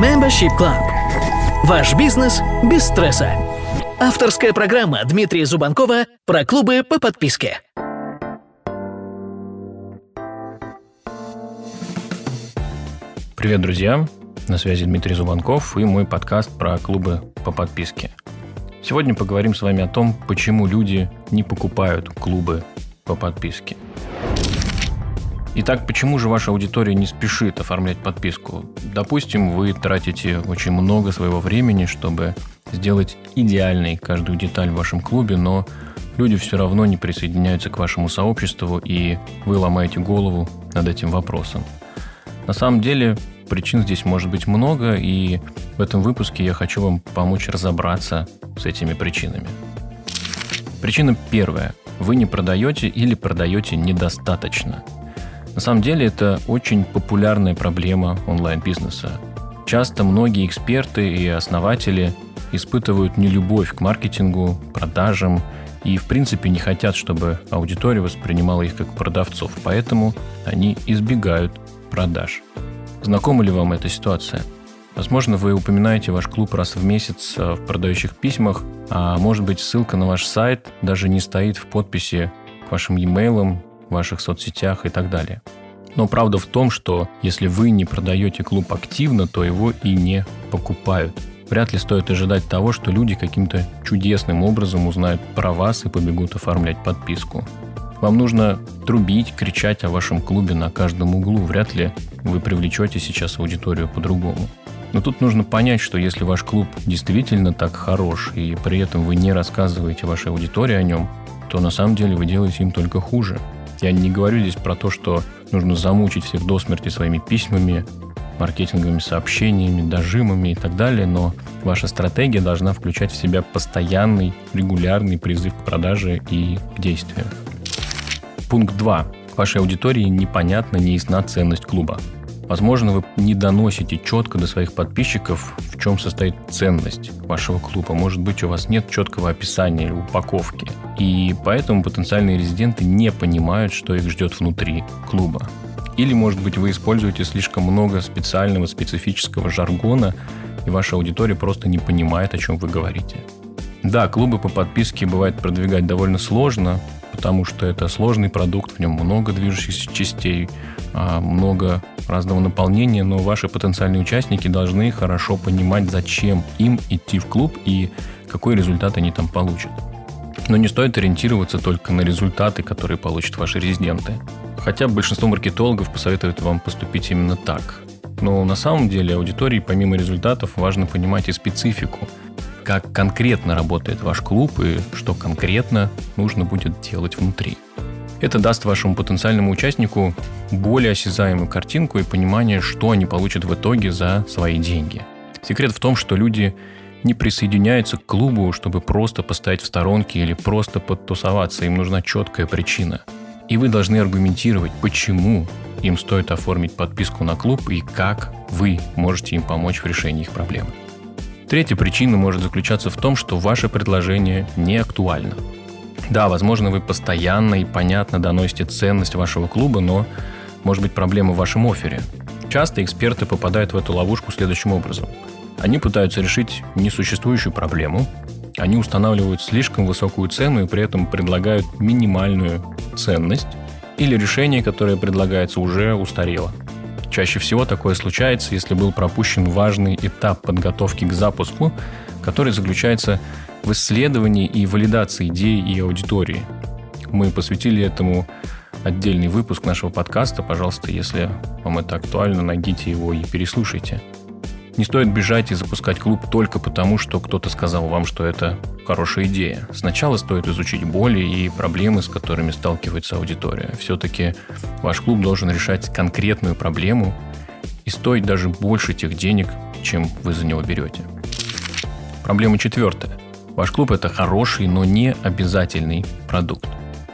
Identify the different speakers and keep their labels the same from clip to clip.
Speaker 1: Membership Club. Ваш бизнес без стресса. Авторская программа Дмитрия Зубанкова про клубы по подписке.
Speaker 2: Привет, друзья! На связи Дмитрий Зубанков и мой подкаст про клубы по подписке. Сегодня поговорим с вами о том, почему люди не покупают клубы по подписке. Итак, почему же ваша аудитория не спешит оформлять подписку? Допустим, вы тратите очень много своего времени, чтобы сделать идеальной каждую деталь в вашем клубе, но люди все равно не присоединяются к вашему сообществу, и вы ломаете голову над этим вопросом. На самом деле, причин здесь может быть много, и в этом выпуске я хочу вам помочь разобраться с этими причинами. Причина первая. Вы не продаете или продаете недостаточно – на самом деле это очень популярная проблема онлайн-бизнеса. Часто многие эксперты и основатели испытывают нелюбовь к маркетингу, продажам и, в принципе, не хотят, чтобы аудитория воспринимала их как продавцов, поэтому они избегают продаж. Знакома ли вам эта ситуация? Возможно, вы упоминаете ваш клуб раз в месяц в продающих письмах, а может быть ссылка на ваш сайт даже не стоит в подписи к вашим e-mail в ваших соцсетях и так далее. Но правда в том, что если вы не продаете клуб активно, то его и не покупают. Вряд ли стоит ожидать того, что люди каким-то чудесным образом узнают про вас и побегут оформлять подписку. Вам нужно трубить, кричать о вашем клубе на каждом углу. Вряд ли вы привлечете сейчас аудиторию по-другому. Но тут нужно понять, что если ваш клуб действительно так хорош, и при этом вы не рассказываете вашей аудитории о нем, то на самом деле вы делаете им только хуже. Я не говорю здесь про то, что нужно замучить всех до смерти своими письмами, маркетинговыми сообщениями, дожимами и так далее, но ваша стратегия должна включать в себя постоянный, регулярный призыв к продаже и к действию. Пункт 2. Вашей аудитории непонятна, неясна ценность клуба. Возможно, вы не доносите четко до своих подписчиков, в чем состоит ценность вашего клуба. Может быть, у вас нет четкого описания или упаковки. И поэтому потенциальные резиденты не понимают, что их ждет внутри клуба. Или, может быть, вы используете слишком много специального, специфического жаргона, и ваша аудитория просто не понимает, о чем вы говорите. Да, клубы по подписке бывает продвигать довольно сложно, потому что это сложный продукт, в нем много движущихся частей, а, много разного наполнения, но ваши потенциальные участники должны хорошо понимать, зачем им идти в клуб и какой результат они там получат. Но не стоит ориентироваться только на результаты, которые получат ваши резиденты. Хотя большинство маркетологов посоветуют вам поступить именно так. Но на самом деле аудитории помимо результатов важно понимать и специфику, как конкретно работает ваш клуб и что конкретно нужно будет делать внутри. Это даст вашему потенциальному участнику более осязаемую картинку и понимание, что они получат в итоге за свои деньги. Секрет в том, что люди не присоединяются к клубу, чтобы просто постоять в сторонке или просто подтусоваться. Им нужна четкая причина. И вы должны аргументировать, почему им стоит оформить подписку на клуб и как вы можете им помочь в решении их проблемы. Третья причина может заключаться в том, что ваше предложение не актуально. Да, возможно, вы постоянно и понятно доносите ценность вашего клуба, но может быть проблема в вашем офере. Часто эксперты попадают в эту ловушку следующим образом. Они пытаются решить несуществующую проблему, они устанавливают слишком высокую цену и при этом предлагают минимальную ценность, или решение, которое предлагается, уже устарело. Чаще всего такое случается, если был пропущен важный этап подготовки к запуску, который заключается в исследовании и валидации идей и аудитории. Мы посвятили этому отдельный выпуск нашего подкаста. Пожалуйста, если вам это актуально, найдите его и переслушайте. Не стоит бежать и запускать клуб только потому, что кто-то сказал вам, что это хорошая идея. Сначала стоит изучить боли и проблемы, с которыми сталкивается аудитория. Все-таки ваш клуб должен решать конкретную проблему и стоить даже больше тех денег, чем вы за него берете. Проблема четвертая. Ваш клуб это хороший, но не обязательный продукт.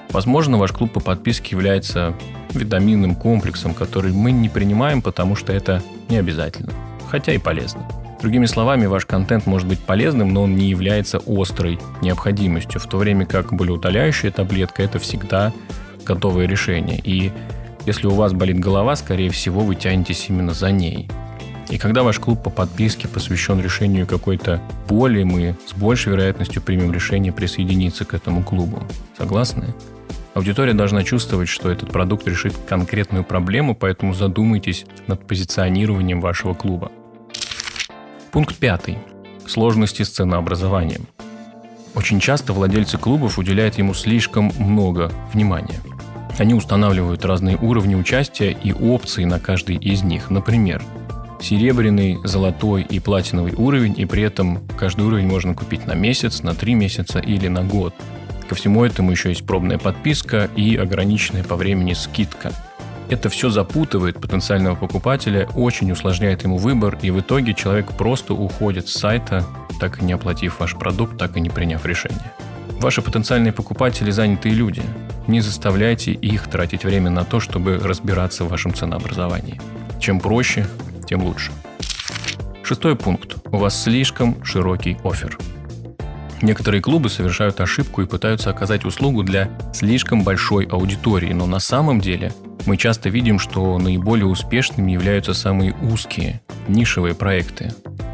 Speaker 2: Возможно, ваш клуб по подписке является витаминным комплексом, который мы не принимаем, потому что это не обязательно, хотя и полезно. Другими словами, ваш контент может быть полезным, но он не является острой необходимостью, в то время как болеутоляющая таблетка – это всегда готовое решение. И если у вас болит голова, скорее всего, вы тянетесь именно за ней. И когда ваш клуб по подписке посвящен решению какой-то боли, мы с большей вероятностью примем решение присоединиться к этому клубу. Согласны? Аудитория должна чувствовать, что этот продукт решит конкретную проблему, поэтому задумайтесь над позиционированием вашего клуба. Пункт пятый. Сложности с ценообразованием. Очень часто владельцы клубов уделяют ему слишком много внимания. Они устанавливают разные уровни участия и опции на каждый из них. Например, серебряный, золотой и платиновый уровень, и при этом каждый уровень можно купить на месяц, на три месяца или на год. Ко всему этому еще есть пробная подписка и ограниченная по времени скидка. Это все запутывает потенциального покупателя, очень усложняет ему выбор, и в итоге человек просто уходит с сайта, так и не оплатив ваш продукт, так и не приняв решение. Ваши потенциальные покупатели занятые люди. Не заставляйте их тратить время на то, чтобы разбираться в вашем ценообразовании. Чем проще, тем лучше. Шестой пункт. У вас слишком широкий офер. Некоторые клубы совершают ошибку и пытаются оказать услугу для слишком большой аудитории, но на самом деле мы часто видим, что наиболее успешными являются самые узкие, нишевые проекты.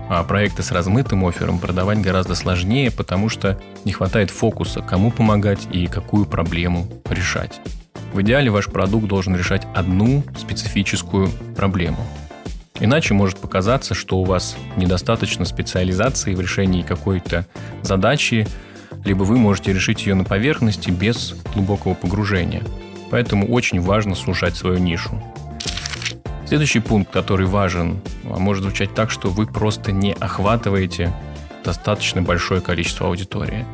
Speaker 2: А проекты с размытым оффером продавать гораздо сложнее, потому что не хватает фокуса, кому помогать и какую проблему решать. В идеале ваш продукт должен решать одну специфическую проблему. Иначе может показаться, что у вас недостаточно специализации в решении какой-то задачи, либо вы можете решить ее на поверхности без глубокого погружения. Поэтому очень важно слушать свою нишу. Следующий пункт, который важен, а может звучать так, что вы просто не охватываете достаточно большое количество аудитории.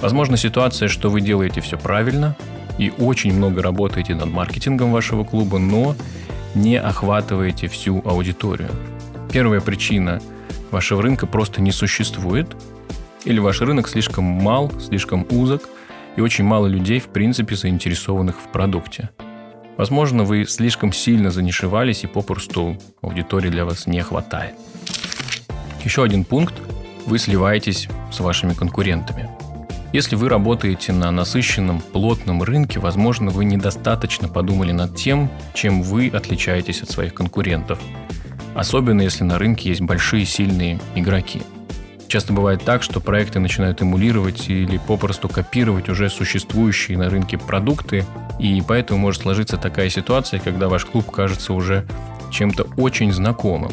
Speaker 2: Возможно ситуация, что вы делаете все правильно и очень много работаете над маркетингом вашего клуба, но не охватываете всю аудиторию. Первая причина – вашего рынка просто не существует, или ваш рынок слишком мал, слишком узок, и очень мало людей, в принципе, заинтересованных в продукте. Возможно, вы слишком сильно занишевались, и попросту аудитории для вас не хватает. Еще один пункт – вы сливаетесь с вашими конкурентами – если вы работаете на насыщенном, плотном рынке, возможно, вы недостаточно подумали над тем, чем вы отличаетесь от своих конкурентов. Особенно если на рынке есть большие сильные игроки. Часто бывает так, что проекты начинают эмулировать или попросту копировать уже существующие на рынке продукты, и поэтому может сложиться такая ситуация, когда ваш клуб кажется уже чем-то очень знакомым.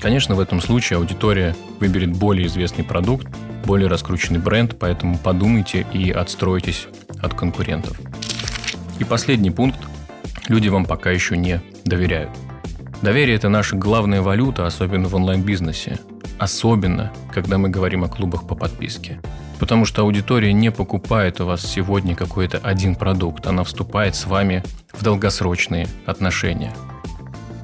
Speaker 2: Конечно, в этом случае аудитория выберет более известный продукт, более раскрученный бренд, поэтому подумайте и отстройтесь от конкурентов. И последний пункт. Люди вам пока еще не доверяют. Доверие – это наша главная валюта, особенно в онлайн-бизнесе. Особенно, когда мы говорим о клубах по подписке. Потому что аудитория не покупает у вас сегодня какой-то один продукт, она вступает с вами в долгосрочные отношения –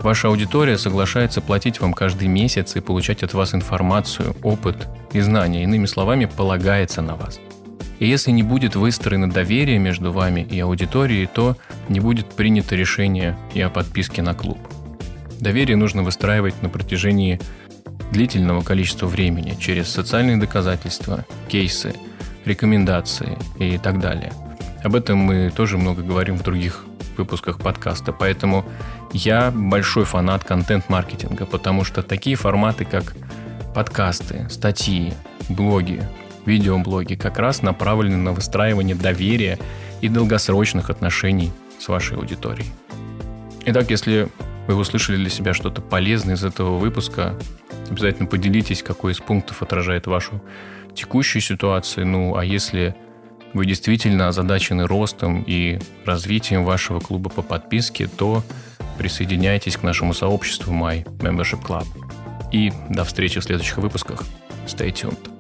Speaker 2: Ваша аудитория соглашается платить вам каждый месяц и получать от вас информацию, опыт и знания, иными словами, полагается на вас. И если не будет выстроено доверие между вами и аудиторией, то не будет принято решение и о подписке на клуб. Доверие нужно выстраивать на протяжении длительного количества времени через социальные доказательства, кейсы, рекомендации и так далее. Об этом мы тоже много говорим в других выпусках подкаста, поэтому я большой фанат контент-маркетинга, потому что такие форматы, как подкасты, статьи, блоги, видеоблоги как раз направлены на выстраивание доверия и долгосрочных отношений с вашей аудиторией. Итак, если вы услышали для себя что-то полезное из этого выпуска, обязательно поделитесь, какой из пунктов отражает вашу текущую ситуацию. Ну, а если вы действительно озадачены ростом и развитием вашего клуба по подписке, то присоединяйтесь к нашему сообществу My Membership Club. И до встречи в следующих выпусках. Stay tuned.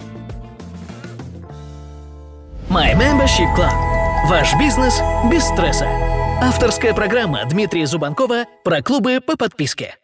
Speaker 1: My Membership Club. Ваш бизнес без стресса. Авторская программа Дмитрия Зубанкова про клубы по подписке.